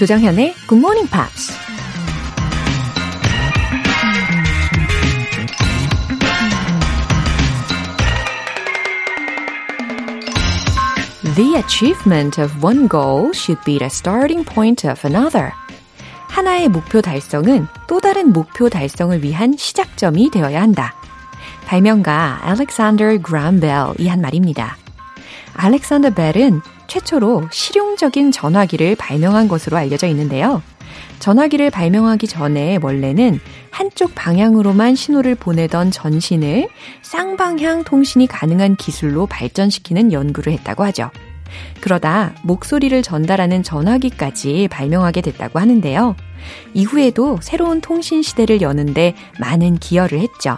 조정현의 Good Morning Pops. The achievement of one goal should be the starting point of another. 하나의 목표 달성은 또 다른 목표 달성을 위한 시작점이 되어야 한다. 발명가 알렉산더 그람 벨이 한 말입니다. 알렉산더 벨은 최초로 실용적인 전화기를 발명한 것으로 알려져 있는데요. 전화기를 발명하기 전에 원래는 한쪽 방향으로만 신호를 보내던 전신을 쌍방향 통신이 가능한 기술로 발전시키는 연구를 했다고 하죠. 그러다 목소리를 전달하는 전화기까지 발명하게 됐다고 하는데요. 이후에도 새로운 통신 시대를 여는데 많은 기여를 했죠.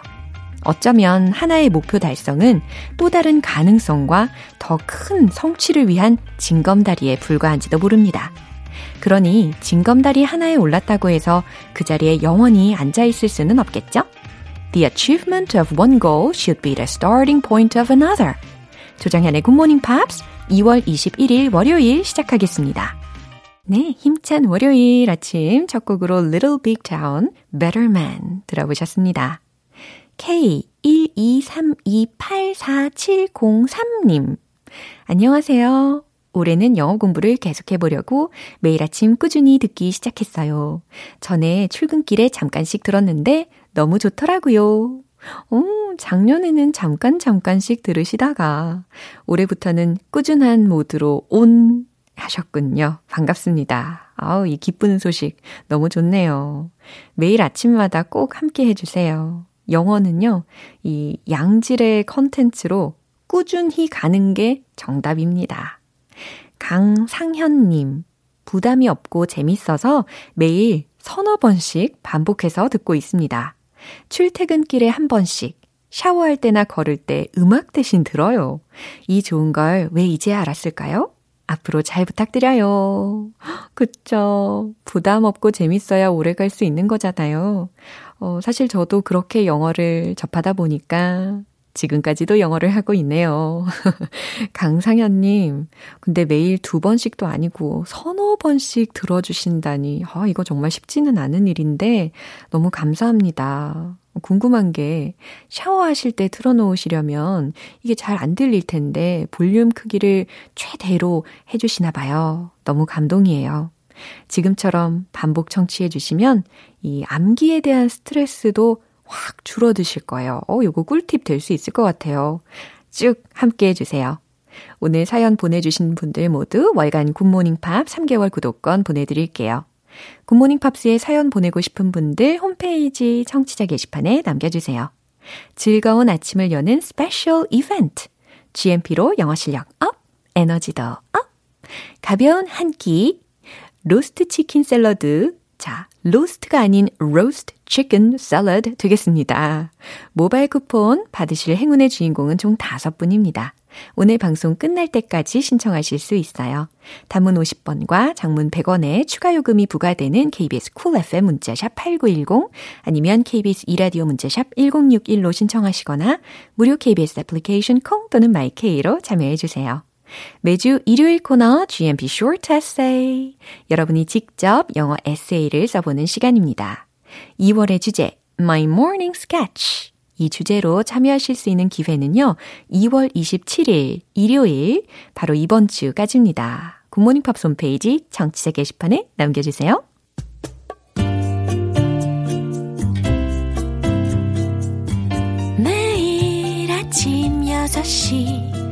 어쩌면 하나의 목표 달성은 또 다른 가능성과 더 큰 성취를 위한 징검다리에 불과한지도 모릅니다. 그러니 징검다리 하나에 올랐다고 해서 그 자리에 영원히 앉아 있을 수는 없겠죠? The achievement of one goal should be the starting point of another. Good Morning Pops 2월 21일 월요일 시작하겠습니다. 네, 힘찬 월요일 아침 첫 곡으로 Little Big Town, Better Man 들어보셨습니다. K123284703님. 안녕하세요. 올해는 영어 공부를 계속해 보려고 매일 아침 꾸준히 듣기 시작했어요. 전에 출근길에 잠깐씩 들었는데 너무 좋더라고요. 오, 작년에는 잠깐 잠깐씩 들으시다가 올해부터는 꾸준한 모드로 온 하셨군요. 반갑습니다. 아우, 이 기쁜 소식 너무 좋네요. 매일 아침마다 꼭 함께 해주세요. 영어는요, 이 양질의 컨텐츠로 꾸준히 가는 게 정답입니다. 강상현님, 부담이 없고 재밌어서 매일 서너 번씩 반복해서 듣고 있습니다. 출퇴근길에 한 번씩, 샤워할 때나 걸을 때 음악 대신 들어요. 이 좋은 걸 왜 이제 알았을까요? 앞으로 잘 부탁드려요. 그쵸. 부담 없고 재밌어야 오래 갈 수 있는 거잖아요. 어, 사실 저도 그렇게 영어를 접하다 보니까 지금까지도 영어를 하고 있네요. 강상현님, 근데 매일 두 번씩도 아니고 서너 번씩 들어주신다니, 아, 이거 정말 쉽지는 않은 일인데 너무 감사합니다. 궁금한 게 샤워하실 때 틀어놓으시려면 이게 잘 안 들릴 텐데 볼륨 크기를 최대로 해주시나 봐요. 너무 감동이에요. 지금처럼 반복 청취해 주시면 이 암기에 대한 스트레스도 확 줄어드실 거예요. 어, 요거 꿀팁 될 수 있을 것 같아요. 쭉 함께 해주세요. 오늘 사연 보내주신 분들 모두 월간 굿모닝 팝스 3개월 구독권 보내드릴게요. 굿모닝 팝스에 사연 보내고 싶은 분들 홈페이지 청취자 게시판에 남겨주세요. 즐거운 아침을 여는 special 이벤트. GMP로 영어 실력 up, 에너지도 up. 가벼운 한 끼, roast 치킨 샐러드. 자, lost가 아닌 roast 치킨 샐러드 되겠습니다. 모바일 쿠폰 받으실 행운의 주인공은 총 5분입니다. 오늘 방송 끝날 때까지 신청하실 수 있어요. 단문 50번과 장문 100원의 추가 요금이 부과되는 KBS Cool FM 문자샵 8910 아니면 KBS 이라디오 문자샵 1061로 신청하시거나 무료 KBS 애플리케이션 콩 또는 마이케이로 참여해 주세요. 매주 일요일 코너 GMP Short Essay. 여러분이 직접 영어 에세이를 써보는 시간입니다. 2월의 주제, My Morning Sketch. 이 주제로 참여하실 수 있는 기회는요, 2월 27일, 일요일, 바로 이번 주까지입니다. 굿모닝 팝스 홈페이지 청취자 게시판에 남겨주세요. 매일 아침 6시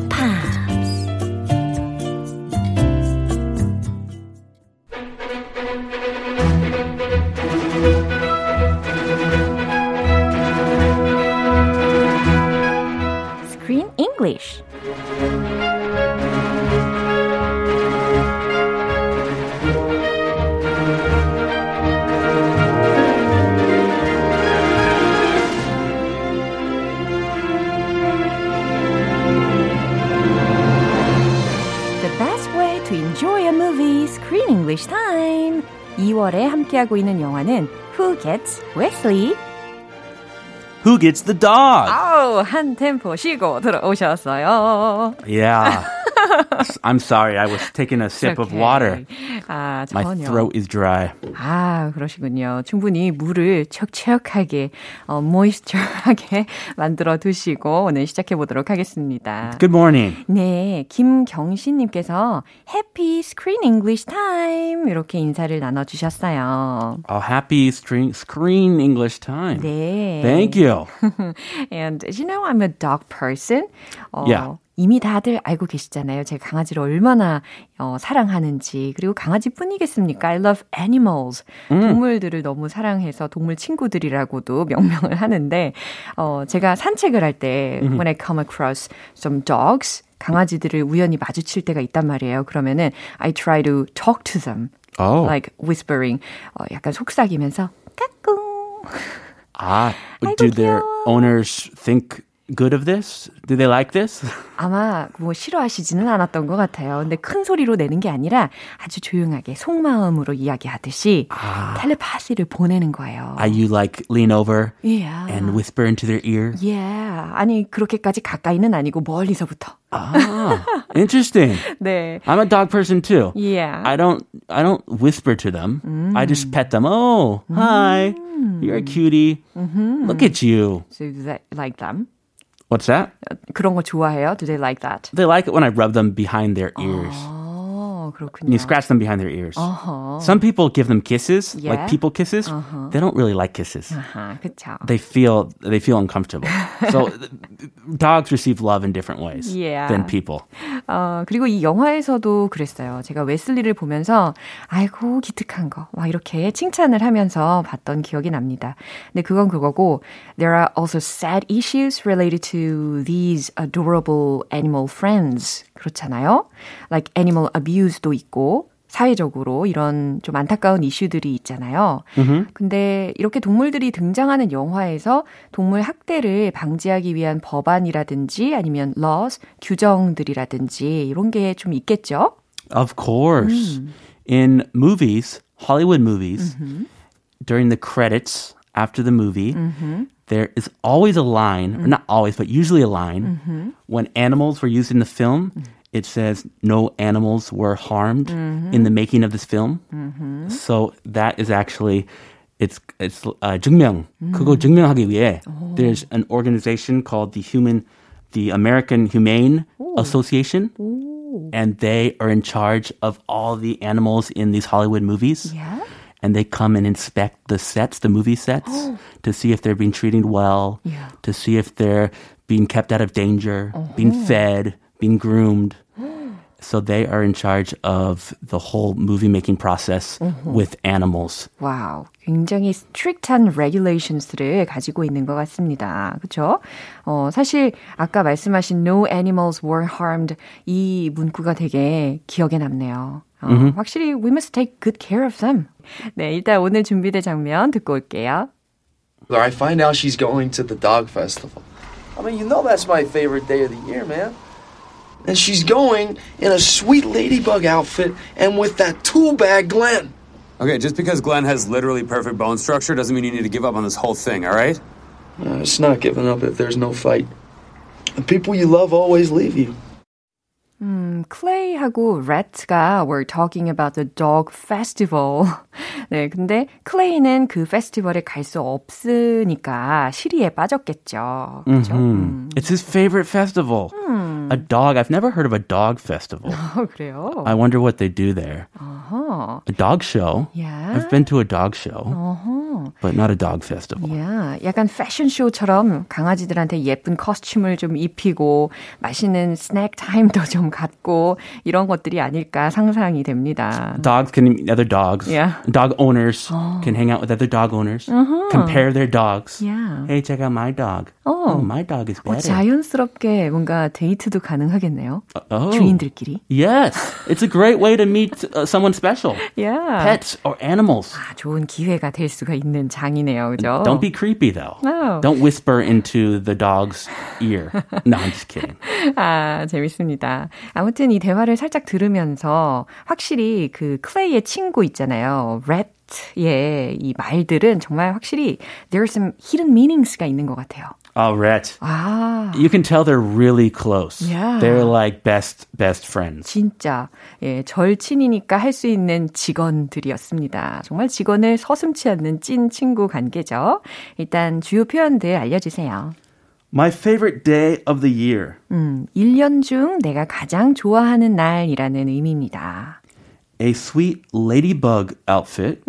English. The best way to enjoy a movie 12월에 함께하고 있는 영화는 Who Gets Wesley? Who gets the dog? 아우, 한 템포 쉬고 들어오셨어요. Yeah. I'm sorry. I was taking a sip of water. 아, My 전혀. throat is dry. 아, 그러시군요. 충분히 물을 척척하게, 어, moisture하게 만들어 두시고 오늘 시작해 보도록 하겠습니다. Good morning. 네, 김경신님께서 Happy Screen English Time 이렇게 인사를 나눠주셨어요. Oh, happy screen, screen English time. 네. Thank you. And you know I'm a dog person. 어, Yeah. 이미 다들 알고 계시잖아요. 제가 강아지를 얼마나 어, 사랑하는지. 그리고 강아지뿐이겠습니까? I love animals. 동물들을 너무 사랑해서 동물 친구들이라고도 명명을 하는데 어, 제가 산책을 할때 when I come across some dogs 강아지들을 우연히 마주칠 때가 있단 말이에요. 그러면은 I try to talk to them. Oh. like whispering. 어, 약간 속삭이면서 까꿍. 아이고, do their owners think good of this? Do they like this? 아마 뭐 싫어하시지는 않았던 것 같아요. 근데 큰 소리로 내는 게 아니라 아주 조용하게 속마음으로 이야기하듯이 텔레파시를 보내는 거예요. Ah, you like lean over yeah. and whisper into their ear? yeah. 아니 그렇게까지 가까이는 아니고 멀리서부터. Ah, interesting. 네. I'm a dog person too. Yeah. I don't I don't whisper to them. I just pet them. Oh, hi. You're a cutie. Look at you. So do they like them? What's that? 그런 거 좋아해요? Do they like that? They like it when I rub them behind their ears. 어, 그렇군요. You scratch them behind their ears. 어허. Some people give them kisses, Yeah. like people kisses. They don't really like kisses. 아하, 그쵸. They feel they feel uncomfortable. so th- dogs receive love in different ways Yeah. than people. 어, 그리고 이 영화에서도 그랬어요. 제가 웨슬리를 보면서, 아이고, 기특한 거. 막 이렇게 칭찬을 하면서 봤던 기억이 납니다. 근데 그건 그거고, there are also sad issues related to these adorable animal friends. 그렇잖아요. Like animal abuse도 있고, 사회적으로 이런 좀 안타까운 이슈들이 있잖아요. 근데 이렇게 동물들이 등장하는 영화에서 동물 학대를 방지하기 위한 법안이라든지 아니면 laws, 규정들이라든지 이런 게 좀 있겠죠? Of course. In movies, Hollywood movies, during the credits after the movie, there is always a line, or not always, but usually a line, when animals were used in the film. It says no animals were harmed in the making of this film. So that is actually it's it's uh, 증명. 그거 증명하기 위해 there's an organization called the Human the American Humane Association and they are in charge of all the animals in these Hollywood movies. Yeah. And they come and inspect the sets, the movie sets, to see if they're being treated well, Yeah. to see if they're being kept out of danger, being fed, being groomed. So they are in charge of the whole movie making process with animals. 와우. 굉장히 strict한 regulations들을 가지고 있는 것 같습니다. 그렇죠? 어, 사실 아까 말씀하신 no animals were harmed 이 문구가 되게 기억에 남네요. 어, 확실히 we must take good care of them. 네, 일단 오늘 준비된 장면 듣고 올게요. I find out she's going to the dog festival. I mean, you know that's my favorite day of the year, man. And she's going in a sweet ladybug outfit and with that tool bag Glenn. Okay, just because Glenn has literally perfect bone structure doesn't mean you need to give up on this whole thing, all right? Uh, it's not giving up if there's no fight. The people you love always leave you. 음, 클레이하고 레트가 were talking about the dog festival. 네, 근데 클레이는 그 페스티벌에 갈 수 없으니까 시리에 빠졌겠죠. 그렇죠? 음. It's his favorite festival. A dog. I've never heard of a dog festival. 어, 그래요? I wonder what they do there. 어허. A dog show. Yeah. I've been to a dog show, 어허. but not a dog festival. 야, 약간 패션쇼처럼 강아지들한테 예쁜 커스튬을 좀 입히고 맛있는 스낵 타임도 좀 갖고 이런 것들이 아닐까 상상이 됩니다. Dogs can meet other dogs. Yeah. Dog owners can hang out with other dog owners. Compare their dogs. Yeah. Hey, check out my dog. Oh. my dog is 어, better. 자연스럽게 뭔가 데이트도 가능하겠네요. oh. 주인들끼리. Yes, it's a great way to meet uh, someone special. Yeah. Pets or animals. 아, 좋은 기회가 될 수가 있는 장이네요. 그죠? Don't be creepy though. No. Don't whisper into the dog's ear. No, I'm just kidding. 아, 재밌습니다. 아무튼 이 대화를 살짝 들으면서 확실히 그 클레이의 친구 있잖아요. 렛 예, 이 말들은 정말 확실히 there are some hidden meanings가 있는 것 같아요. Oh, Rhett. 아, You can tell they're really close. Yeah. They're like best best friends. 진짜 예, 절친이니까 할 수 있는 직원들이었습니다. 정말 직원을 서슴치 않는 찐 친구 관계죠. 일단 주요 표현들 알려 주세요. My favorite day of the year. 음, 1년 중 내가 가장 좋아하는 날이라는 의미입니다. A sweet ladybug outfit.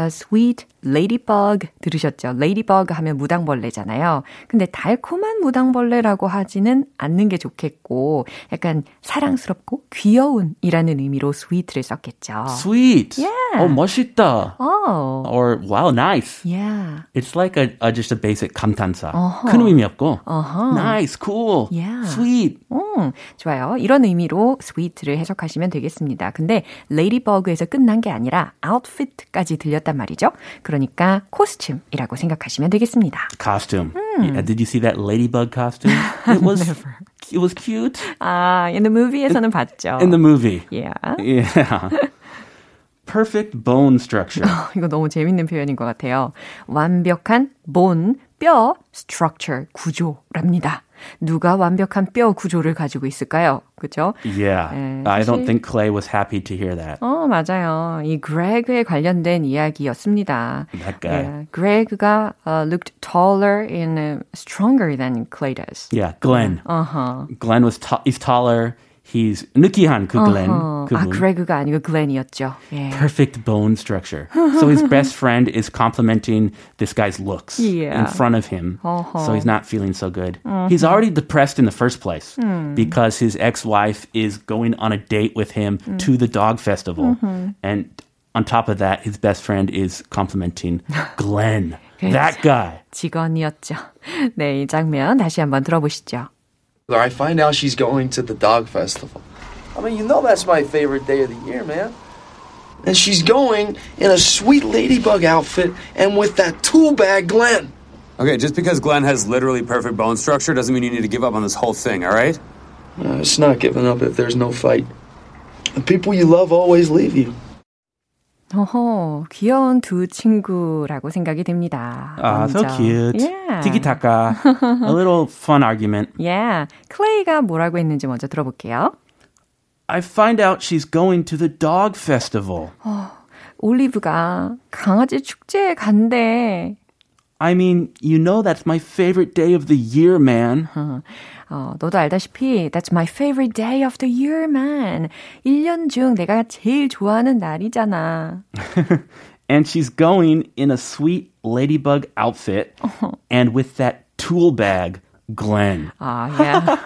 A sweet ladybug 들으셨죠? ladybug 하면 무당벌레잖아요. 근데 달콤한 무당벌레라고 하지는 않는 게 좋겠고 약간 사랑스럽고 귀여운이라는 의미로 sweet를 썼겠죠. Sweet. Yeah. Oh, 멋있다. Oh, Or wow, nice. yeah. It's like a, a just a basic 감탄사. 어허. 큰 의미 없고. 어허. Nice, cool, Yeah. sweet. 음, 좋아요. 이런 의미로 sweet를 해석하시면 되겠습니다. 근데 ladybug에서 끝난 게 아니라 outfit까지 들렸 단 말이죠. 그러니까 코스튬이라고 생각하시면 되겠습니다. Costume. Yeah, did you see that ladybug costume? It was it was cute 아, in the movie에서는 봤죠. in the movie. Yeah. Yeah. Perfect bone structure. 이거 너무 재밌는 표현인 것 같아요. 완벽한 bone, 뼈, structure, 구조랍니다. 누가 완벽한 뼈 구조를 가지고 있을까요? 그죠? Yeah. 에, I don't think Clay was happy to hear that. 어, 맞아요. 이 그레그에 관련된 이야기였습니다. That guy. 예, 그레그가 uh, looked taller and uh, stronger than Clay does. Yeah, Glenn. 어허. Glenn was ta- he's taller. He's 느끼한 그 Glenn. 어허. 아, 그분. 그레그가 아니고 글렌이었죠. 예. Perfect bone structure. so his best friend is complimenting this guy's looks Yeah. in front of him. Uh-huh. So he's not feeling so good. He's already depressed in the first place because his ex-wife is going on a date with him to the dog festival. And on top of that, his best friend is complimenting Glenn. that guy. 직원이었죠. 네, 이 장면 다시 한번 들어보시죠. I find out she's going to the dog festival. I mean, you know that's my favorite day of the year, man. And she's going in a sweet ladybug outfit and with that tool bag Glenn. Okay, just because Glenn has literally perfect bone structure doesn't mean you need to give up on this whole thing, all right? Uh, it's not giving up if there's no fight. The people you love always leave you. 어허, 귀여운 두 친구라고 생각이 됩니다. Ah, so 먼저. cute. Yeah. Taka. a little fun argument. Yeah. 클레이가 뭐라고 했는지 먼저 들어볼게요. I find out she's going to the dog festival. 올리브가 강아지 축제에 간대. I mean, you know that's my favorite day of the year, man. 어, 너도 알다시피 That's my favorite day of the year, man. 1년 중 내가 제일 좋아하는 날이잖아. And she's going in a sweet ladybug outfit and with that tool bag, Glenn. 아, yeah.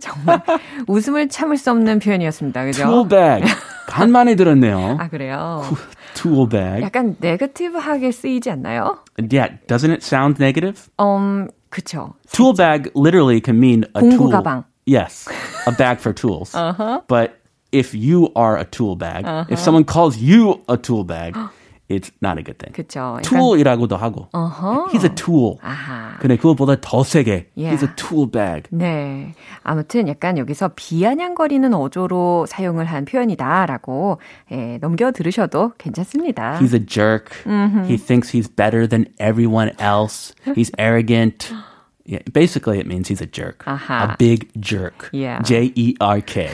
정말 웃음을 참을 수 없는 표현이었습니다. 그죠? tool bag. 간만에 들었네요. 아, 그래요? tool bag. 약간 네거티브하게 쓰이지 않나요? Yeah, doesn't it sound negative? 음, 그쵸. Tool bag literally can mean a 공구 tool. 가방. Yes, a bag for tools. uh-huh. But if you are a tool bag, if someone calls you a tool bag, it's not a good thing. 약간, tool이라고도 하고. He's a tool. 아하. 근데 그것보다 더 세게. Yeah. He's a tool bag. 네. 아무튼 약간 여기서 비아냥거리는 어조로 사용을 한 표현이다라고 예, 넘겨 들으셔도 괜찮습니다. He's a jerk. He thinks he's better than everyone else. He's arrogant. Yeah, basically, it means he's a jerk. Aha. A big jerk. Yeah. J E R K.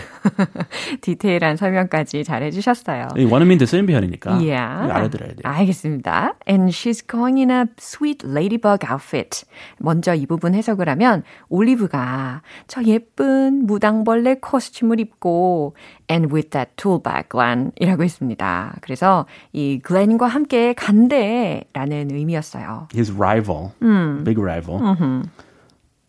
디테일한 설명까지 잘 해주셨어요. 원어민도 쓰는 표현이니까 Yeah. 알아들어야 돼요. 알겠습니다. And she's going in a sweet ladybug outfit. 먼저 이 부분 해석을 하면 올리브가 저 예쁜 무당벌레 코스튬을 입고 and with that tool bag, Glenn 이라고 했습니다. 그래서 이 글렌과 함께 간대라는 의미였어요. His rival, big rival.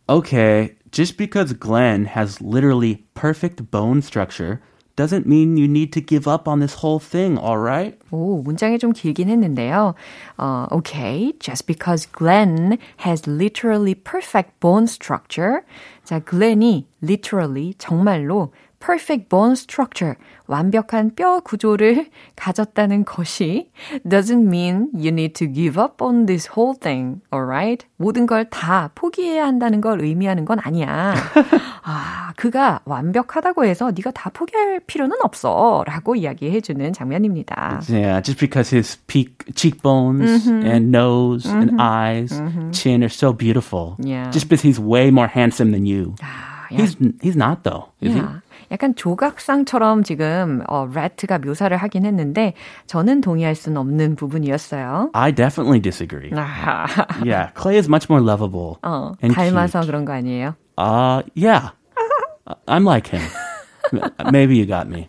Okay, just because Glenn has literally perfect bone structure doesn't mean you need to give up on this whole thing, all right? 오, 문장이 좀 길긴 했는데요. 어, okay, just because Glenn has literally perfect bone structure. 자, 글렌이 literally 정말로 perfect bone structure, 완벽한 뼈 구조를 가졌다는 것이 doesn't mean you need to give up on this whole thing, alright? 모든 걸 다 포기해야 한다는 걸 의미하는 건 아니야. 아, 그가 완벽하다고 해서 네가 다 포기할 필요는 없어. 라고 이야기해주는 장면입니다. Yeah, just because his peak, cheekbones mm-hmm. and nose mm-hmm. and eyes, mm-hmm. chin are so beautiful. Yeah. Just because he's way more handsome than you. 아, he's, he's not though, is yeah. he? 약간 조각상처럼 지금 어, 레트가 묘사를 하긴 했는데 저는 동의할 수는 없는 부분이었어요. I definitely disagree. yeah, Clay is much more lovable. 어, and 닮아서 cute. 그런 거 아니에요? Uh, yeah. I'm like him. Maybe you got me.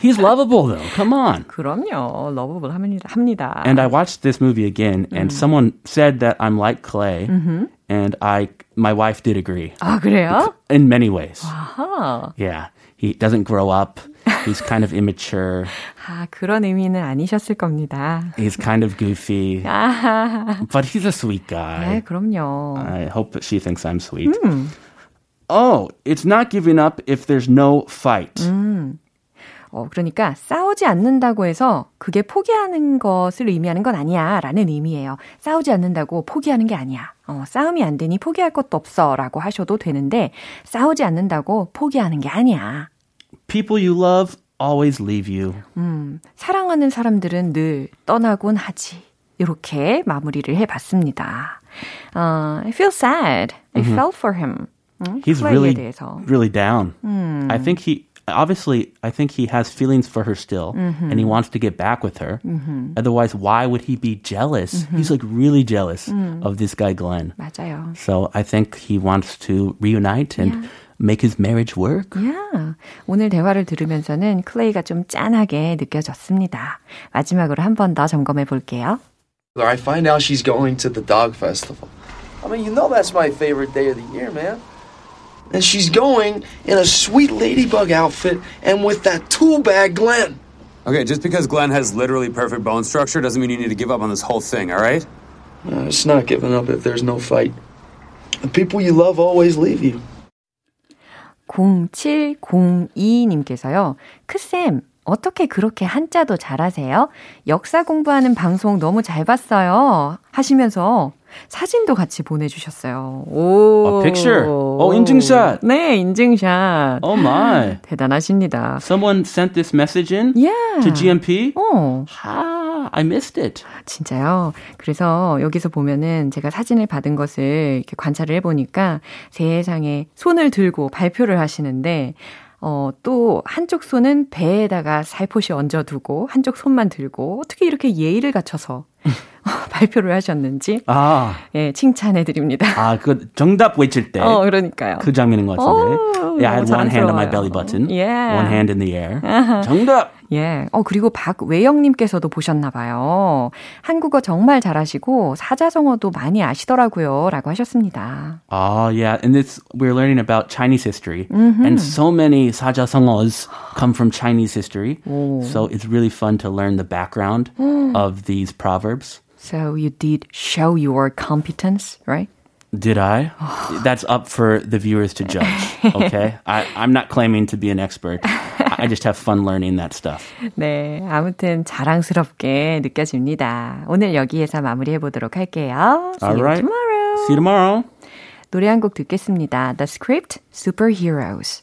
He's lovable though. Come on. 그럼요. lovable 합니다. 합니다. And I watched this movie again and 음. someone said that I'm like Clay mm-hmm. and I my wife did agree. 아, 그래요? In many ways. 아하. Yeah. He doesn't grow up. He's kind of immature. 아, 그런 의미는 아니셨을 겁니다. He's kind of goofy. but he's a sweet guy. 네, 그럼요. I hope that she thinks I'm sweet. 음. Oh, it's not giving up if there's no fight. 음. 어, 그러니까 싸우지 않는다고 해서 그게 포기하는 것을 의미하는 건 아니야 라는 의미예요. 싸우지 않는다고 포기하는 게 아니야. 어, 싸움이 안 되니 포기할 것도 없어 라고 하셔도 되는데 싸우지 않는다고 포기하는 게 아니야. People you love always leave you. 음, 사랑하는 사람들은 늘 떠나곤 하지. 이렇게 마무리를 해봤습니다. Uh, I feel sad. I mm-hmm. felt for him. 음, He's really, 대해서. really down. 음. I think he obviously, I think he has feelings for her still, mm-hmm. and he wants to get back with her. Mm-hmm. Otherwise, why would he be jealous? Mm-hmm. He's like really jealous mm. of this guy, Glenn. 맞아요. So I think he wants to reunite and. Yeah. make his marriage work. Yeah. 오늘 대화를 들으면서는 클레이가 좀 짠하게 느껴졌습니다. 마지막으로 한 번 더 점검해 볼게요. I find out she's going to the dog festival. I mean, you know that's my favorite day of the year, man. And she's going in a sweet ladybug outfit and with that tool bag Glenn. Okay, just because Glenn has literally perfect bone structure doesn't mean you need to give up on this whole thing, all right? Uh, it's not giving up if there's no fight. The people you love always leave you. 0702님께서요. 크쌤, 어떻게 그렇게 한자도 잘하세요? 역사 공부하는 방송 너무 잘 봤어요. 하시면서 사진도 같이 보내주셨어요. 오. A picture. 오, 인증샷. 네, 인증샷. Oh my. 대단하십니다. Someone sent this message in yeah. to GMP? 어. 아, I missed it. 진짜요? 그래서 여기서 보면은 제가 사진을 받은 것을 이렇게 관찰을 해보니까 세상에 손을 들고 발표를 하시는데 어, 또 한쪽 손은 배에다가 살포시 얹어두고 한쪽 손만 들고 어떻게 이렇게 예의를 갖춰서 발표를 하셨는지 아. 예, 칭찬해 드립니다. 아, 그 정답 외칠 때. 어, 그러니까요. 그 장면인 것 같은데. 오, yeah, I had one hand on my belly button. Yeah. One hand in the air. 정답. 예. 어, 그리고 박외영 님께서도 보셨나 봐요. 한국어 정말 잘하시고 사자성어도 많이 아시더라고요. 라고 하셨습니다. Ah, yeah. And this, we're learning about Chinese history. Mm-hmm. And so many 사자성어s come from Chinese history. 오. So it's really fun to learn the background of these proverbs. So you did show your competence, right? Did I? That's up for the viewers to judge. Okay, I, I'm not claiming to be an expert. I just have fun learning that stuff. 네, 아무튼 자랑스럽게 느껴집니다. 오늘 여기에서 마무리해 보도록 할게요. See All right. you tomorrow. See you tomorrow. 노래 한 곡 듣겠습니다. The Script Superheroes.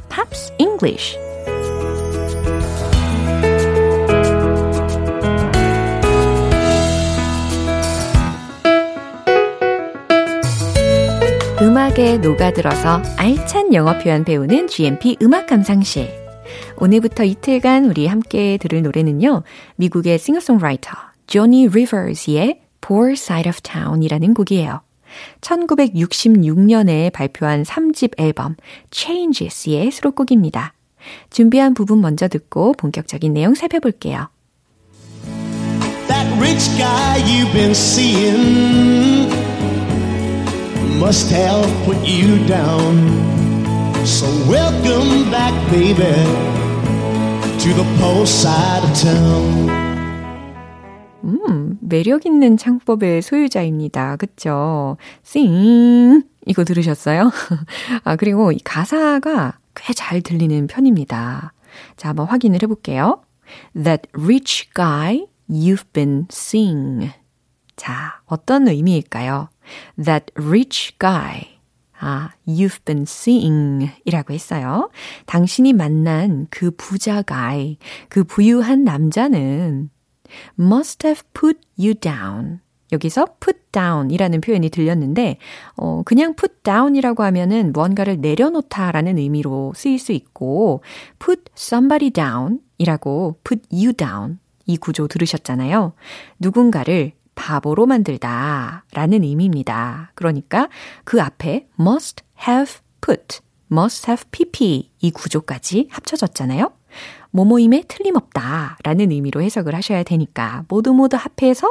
English. 음악에 녹아들어서 알찬 영어 표현 배우는 GMP 음악 감상실. 오늘부터 이틀간 우리 함께 들을 노래는요. 미국의 싱어송라이터 조니 리버스의 Poor Side of Town이라는 곡이에요. 1966년에 발표한 3집 앨범 Changes의 수록곡입니다. 준비한 부분 먼저 듣고 본격적인 내용 살펴볼게요. That rich guy you've been seeing must have put you down. So welcome back, baby, to the poor side of town. 음, 매력 있는 창법의 소유자입니다. 그쵸? 싱! 이거 들으셨어요? 아, 그리고 이 가사가 꽤 잘 들리는 편입니다. 자, 한번 확인을 해볼게요. That rich guy you've been seeing. 자, 어떤 의미일까요? That rich guy. 아, you've been seeing 이라고 했어요. 당신이 만난 그 부자 guy, 그 부유한 남자는 must have put you down. 여기서 put down 이라는 표현이 들렸는데, 어, 그냥 put down 이라고 하면은 무언가를 내려놓다라는 의미로 쓰일 수 있고, put somebody down 이라고 put you down 이 구조 들으셨잖아요. 누군가를 바보로 만들다 라는 의미입니다. 그러니까 그 앞에 must have put, must have pp 이 구조까지 합쳐졌잖아요. 모모임에 틀림없다 라는 의미로 해석을 하셔야 되니까 모두 모두 합해서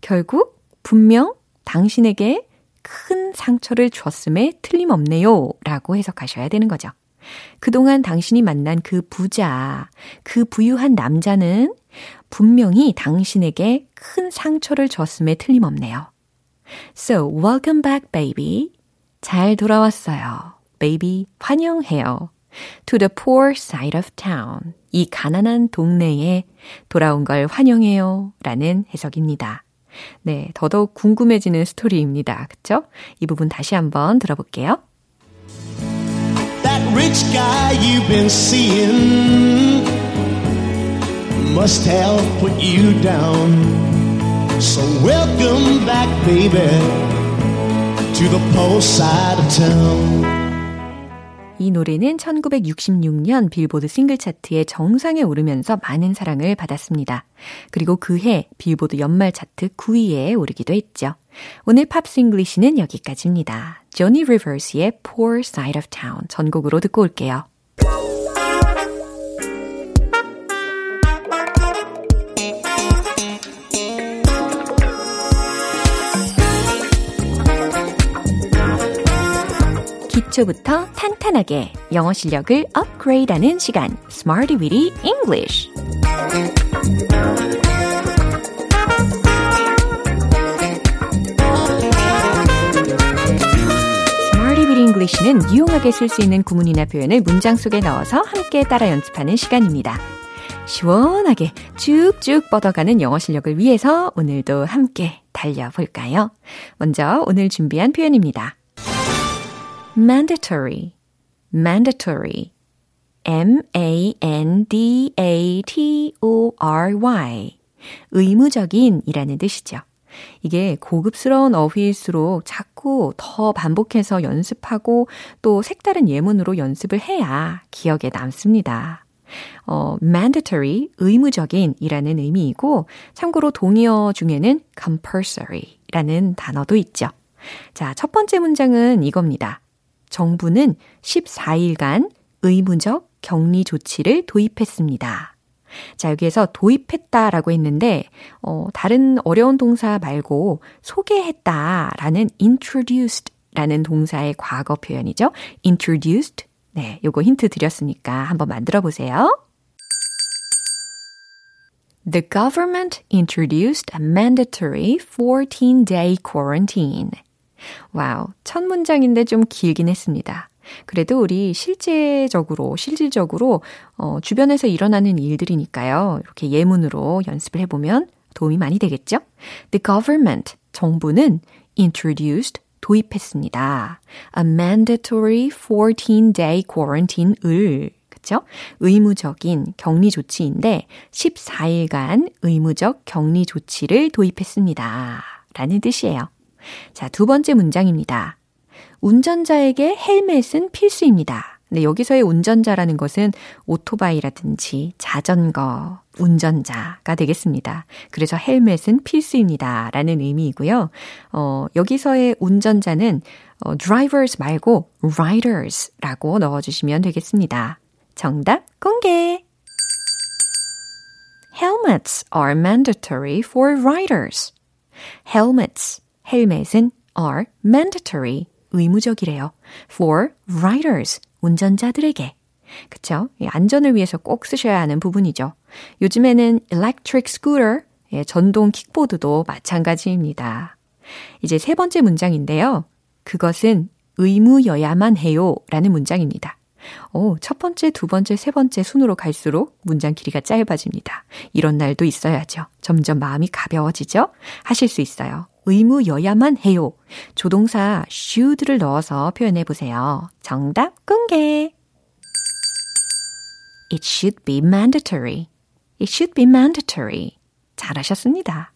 결국 분명 당신에게 큰 상처를 주었음에 틀림없네요 라고 해석하셔야 되는 거죠. 그동안 당신이 만난 그 부자, 그 부유한 남자는 분명히 당신에게 큰 상처를 줬음에 틀림없네요. So, welcome back, baby. 잘 돌아왔어요. baby, 환영해요. To the poor side of town. 이 가난한 동네에 돌아온 걸 환영해요. 라는 해석입니다. 네, 더더욱 궁금해지는 스토리입니다. 그쵸? 이 부분 다시 한번 들어볼게요. That rich guy you've been seeing must have put you down. So welcome back, baby, to the poor side of town. 이 노래는 1966년 빌보드 싱글 차트의 정상에 오르면서 많은 사랑을 받았습니다. 그리고 그해 빌보드 연말 차트 9위에 오르기도 했죠. 오늘 팝스 English는 여기까지입니다. 조니 리버스의 Poor Side of Town 전곡으로 듣고 올게요. 기초부터 탄탄하게 영어 실력을 업그레이드하는 시간 Smarty Weedy English는 유용하게 쓸 수 있는 구문이나 표현을 문장 속에 넣어서 함께 따라 연습하는 시간입니다. 시원하게 쭉쭉 뻗어가는 영어 실력을 위해서 오늘도 함께 달려볼까요? 먼저 오늘 준비한 표현입니다. Mandatory, mandatory, M-A-N-D-A-T-O-R-Y. 의무적인 이라는 뜻이죠. 이게 고급스러운 어휘일수록 자꾸 더 반복해서 연습하고 또 색다른 예문으로 연습을 해야 기억에 남습니다. 어, mandatory, 의무적인 이라는 의미이고, 참고로 동의어 중에는 compulsory 라는 단어도 있죠. 자, 첫 번째 문장은 이겁니다. 정부는 14일간 의무적 격리 조치를 도입했습니다. 자, 여기에서 도입했다라고 했는데, 어, 다른 어려운 동사 말고 소개했다라는 introduced 라는 동사의 과거 표현이죠. introduced. 네, 요거 힌트 드렸으니까 한번 만들어 보세요. The government introduced a mandatory 14-day quarantine. 와우, 첫 문장인데 좀 길긴 했습니다. 그래도 우리 실제적으로, 실질적으로, 어, 주변에서 일어나는 일들이니까요. 이렇게 예문으로 연습을 해보면 도움이 많이 되겠죠? The government, 정부는 introduced, 도입했습니다. A mandatory 14-day quarantine을 그쵸? 의무적인 격리 조치인데 14일간 의무적 격리 조치를 도입했습니다. 라는 뜻이에요. 자, 두 번째 문장입니다. 운전자에게 헬멧은 필수입니다. 근데 여기서의 운전자라는 것은 오토바이라든지 자전거, 운전자가 되겠습니다. 그래서 헬멧은 필수입니다. 라는 의미이고요. 어, 여기서의 운전자는 어, drivers 말고 riders 라고 넣어주시면 되겠습니다. 정답 공개! Helmets are mandatory for riders. Helmets, 헬멧은 are mandatory, 의무적이래요. for riders, 운전자들에게. 그쵸? 안전을 위해서 꼭 쓰셔야 하는 부분이죠. 요즘에는 electric scooter, 예, 전동 킥보드도 마찬가지입니다. 이제 세 번째 문장인데요. 그것은 의무여야만 해요 라는 문장입니다. 오, 첫 번째, 두 번째, 세 번째 순으로 갈수록 문장 길이가 짧아집니다. 이런 날도 있어야죠. 점점 마음이 가벼워지죠? 하실 수 있어요. 의무여야만 해요. 조동사 should를 넣어서 표현해 보세요. 정답 공개. It should be mandatory. It should be mandatory. 잘하셨습니다.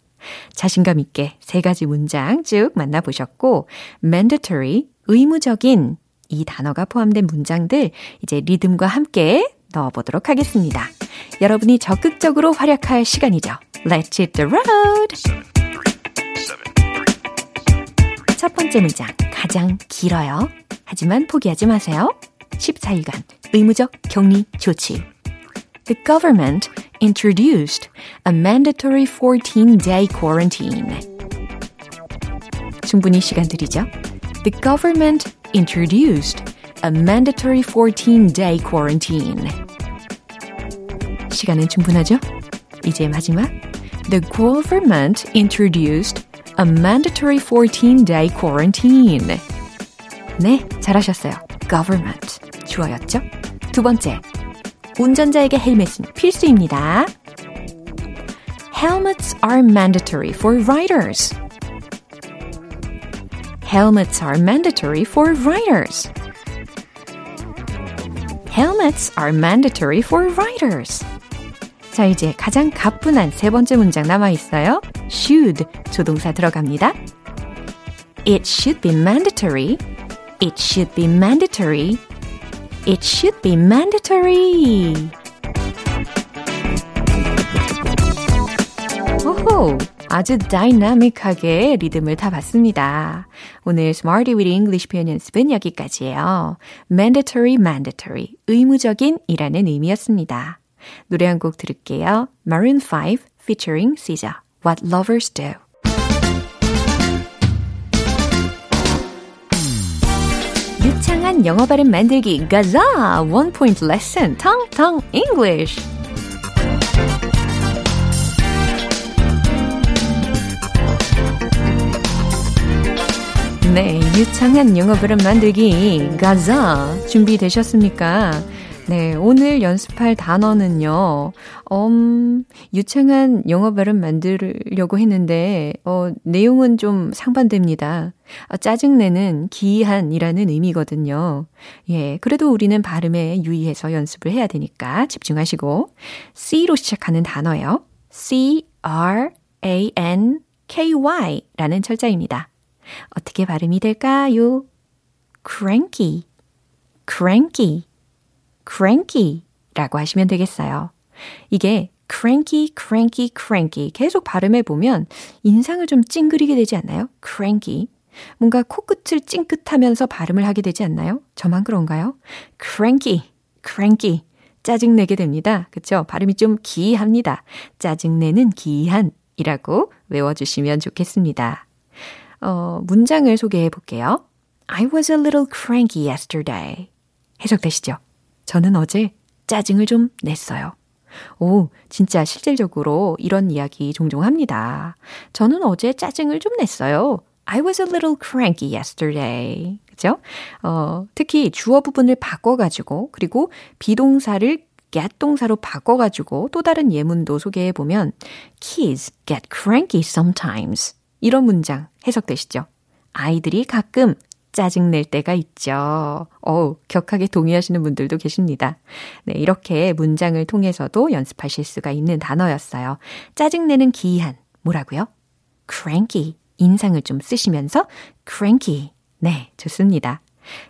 자신감 있게 세 가지 문장 쭉 만나보셨고, mandatory, 의무적인 이 단어가 포함된 문장들 이제 리듬과 함께 넣어보도록 하겠습니다. 여러분이 적극적으로 활약할 시간이죠. Let's hit the road! 첫 번째 문장, 가장 길어요. 하지만 포기하지 마세요. 14일간 의무적 격리 조치. The government introduced a mandatory 14-day quarantine. 충분히 시간 드리죠. The government introduced a mandatory 14-day quarantine. 시간은 충분하죠? 이제 마지막. The government introduced a mandatory 14-day quarantine. 네, 잘하셨어요. government. 주어였죠? 두 번째. 운전자에게 헬멧은 필수입니다. Helmets are mandatory for riders. Helmets are mandatory for riders. Helmets are mandatory for riders. 자, 이제 가장 가뿐한 세 번째 문장 남아 있어요. should 조동사 들어갑니다. It should be mandatory. It should be mandatory. It should be mandatory. 오호! 아주 다이나믹하게 리듬을 타봤습니다. 오늘 Smarty with English 표현 연습은 여기까지예요. mandatory, mandatory, 의무적인 이라는 의미였습니다. 노래 한 곡 들을게요. Maroon 5 featuring SZA, What Lovers Do. 유창한 영어 발음 만들기 가자! One point lesson, 텅텅 English! 네, 유창한 영어 발음 만들기 가자 준비되셨습니까? 네, 오늘 연습할 단어는요, 음, 유창한 영어 발음 만들려고 했는데, 어, 내용은 좀 상반됩니다. 어, 짜증내는 기이한이라는 의미거든요. 예, 그래도 우리는 발음에 유의해서 연습을 해야 되니까 집중하시고, C로 시작하는 단어예요. C-R-A-N-K-Y 라는 철자입니다. 어떻게 발음이 될까요? cranky, cranky. Cranky 라고 하시면 되겠어요. 이게 cranky, cranky, cranky 계속 발음해 보면 인상을 좀 찡그리게 되지 않나요? cranky. 뭔가 코끝을 찡긋하면서 발음을 하게 되지 않나요? 저만 그런가요? cranky, cranky. 짜증내게 됩니다. 그쵸? 발음이 좀 기이합니다. 짜증내는 기이한이라고 외워주시면 좋겠습니다. 어, 문장을 소개해 볼게요. I was a little cranky yesterday. 해석되시죠? 저는 어제 짜증을 좀 냈어요. 오, 진짜 실질적으로 이런 이야기 종종 합니다. 저는 어제 짜증을 좀 냈어요. I was a little cranky yesterday. 그죠? 어, 특히 주어 부분을 바꿔가지고, 그리고 비동사를 get 동사로 바꿔가지고 또 다른 예문도 소개해보면, kids get cranky sometimes. 이런 문장 해석되시죠? 아이들이 가끔 짜증낼 때가 있죠. 어우, 격하게 동의하시는 분들도 계십니다. 네, 이렇게 문장을 통해서도 연습하실 수가 있는 단어였어요. 짜증내는 기이한, 뭐라고요? cranky. 인상을 좀 쓰시면서 cranky. 네, 좋습니다.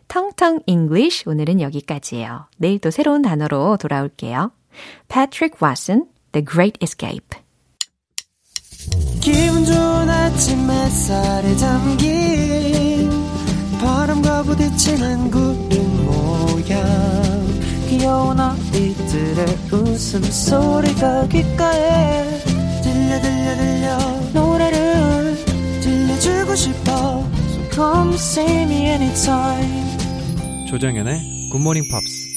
텅텅 English 오늘은 여기까지예요. 내일 또 새로운 단어로 돌아올게요. Patrick Watson, The Great Escape. 기분 좋은 아침 햇살에 담긴 바람과 부딪히는 구름 모양. 귀여운 아이들의 웃음소리가 귓가에 들려 들려 들려. 노래를 들려주고 싶어. So come see me anytime. 조정연의 굿모닝 팝스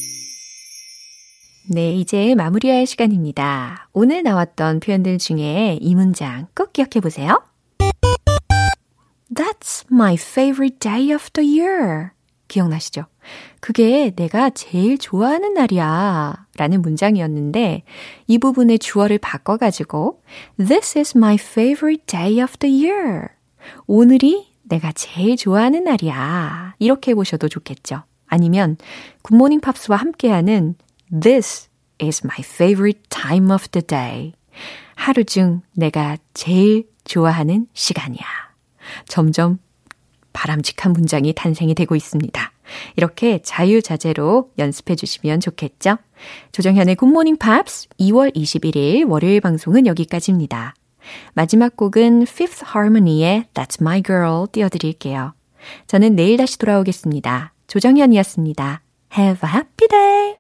네, 이제 마무리할 시간입니다. 오늘 나왔던 표현들 중에 이 문장 꼭 기억해 보세요. That's my favorite day of the year. 기억나시죠? 그게 내가 제일 좋아하는 날이야. 라는 문장이었는데, 이 부분의 주어를 바꿔가지고, This is my favorite day of the year. 오늘이 내가 제일 좋아하는 날이야. 이렇게 해보셔도 좋겠죠. 아니면, 굿모닝 팝스와 함께하는 This is my favorite time of the day. 하루 중 내가 제일 좋아하는 시간이야. 점점 바람직한 문장이 탄생이 되고 있습니다. 이렇게 자유자재로 연습해 주시면 좋겠죠? 조정현의 굿모닝 팝스 2월 21일 월요일 방송은 여기까지입니다. 마지막 곡은 Fifth Harmony의 That's My Girl 띄워드릴게요. 저는 내일 다시 돌아오겠습니다. 조정현이었습니다. Have a happy day!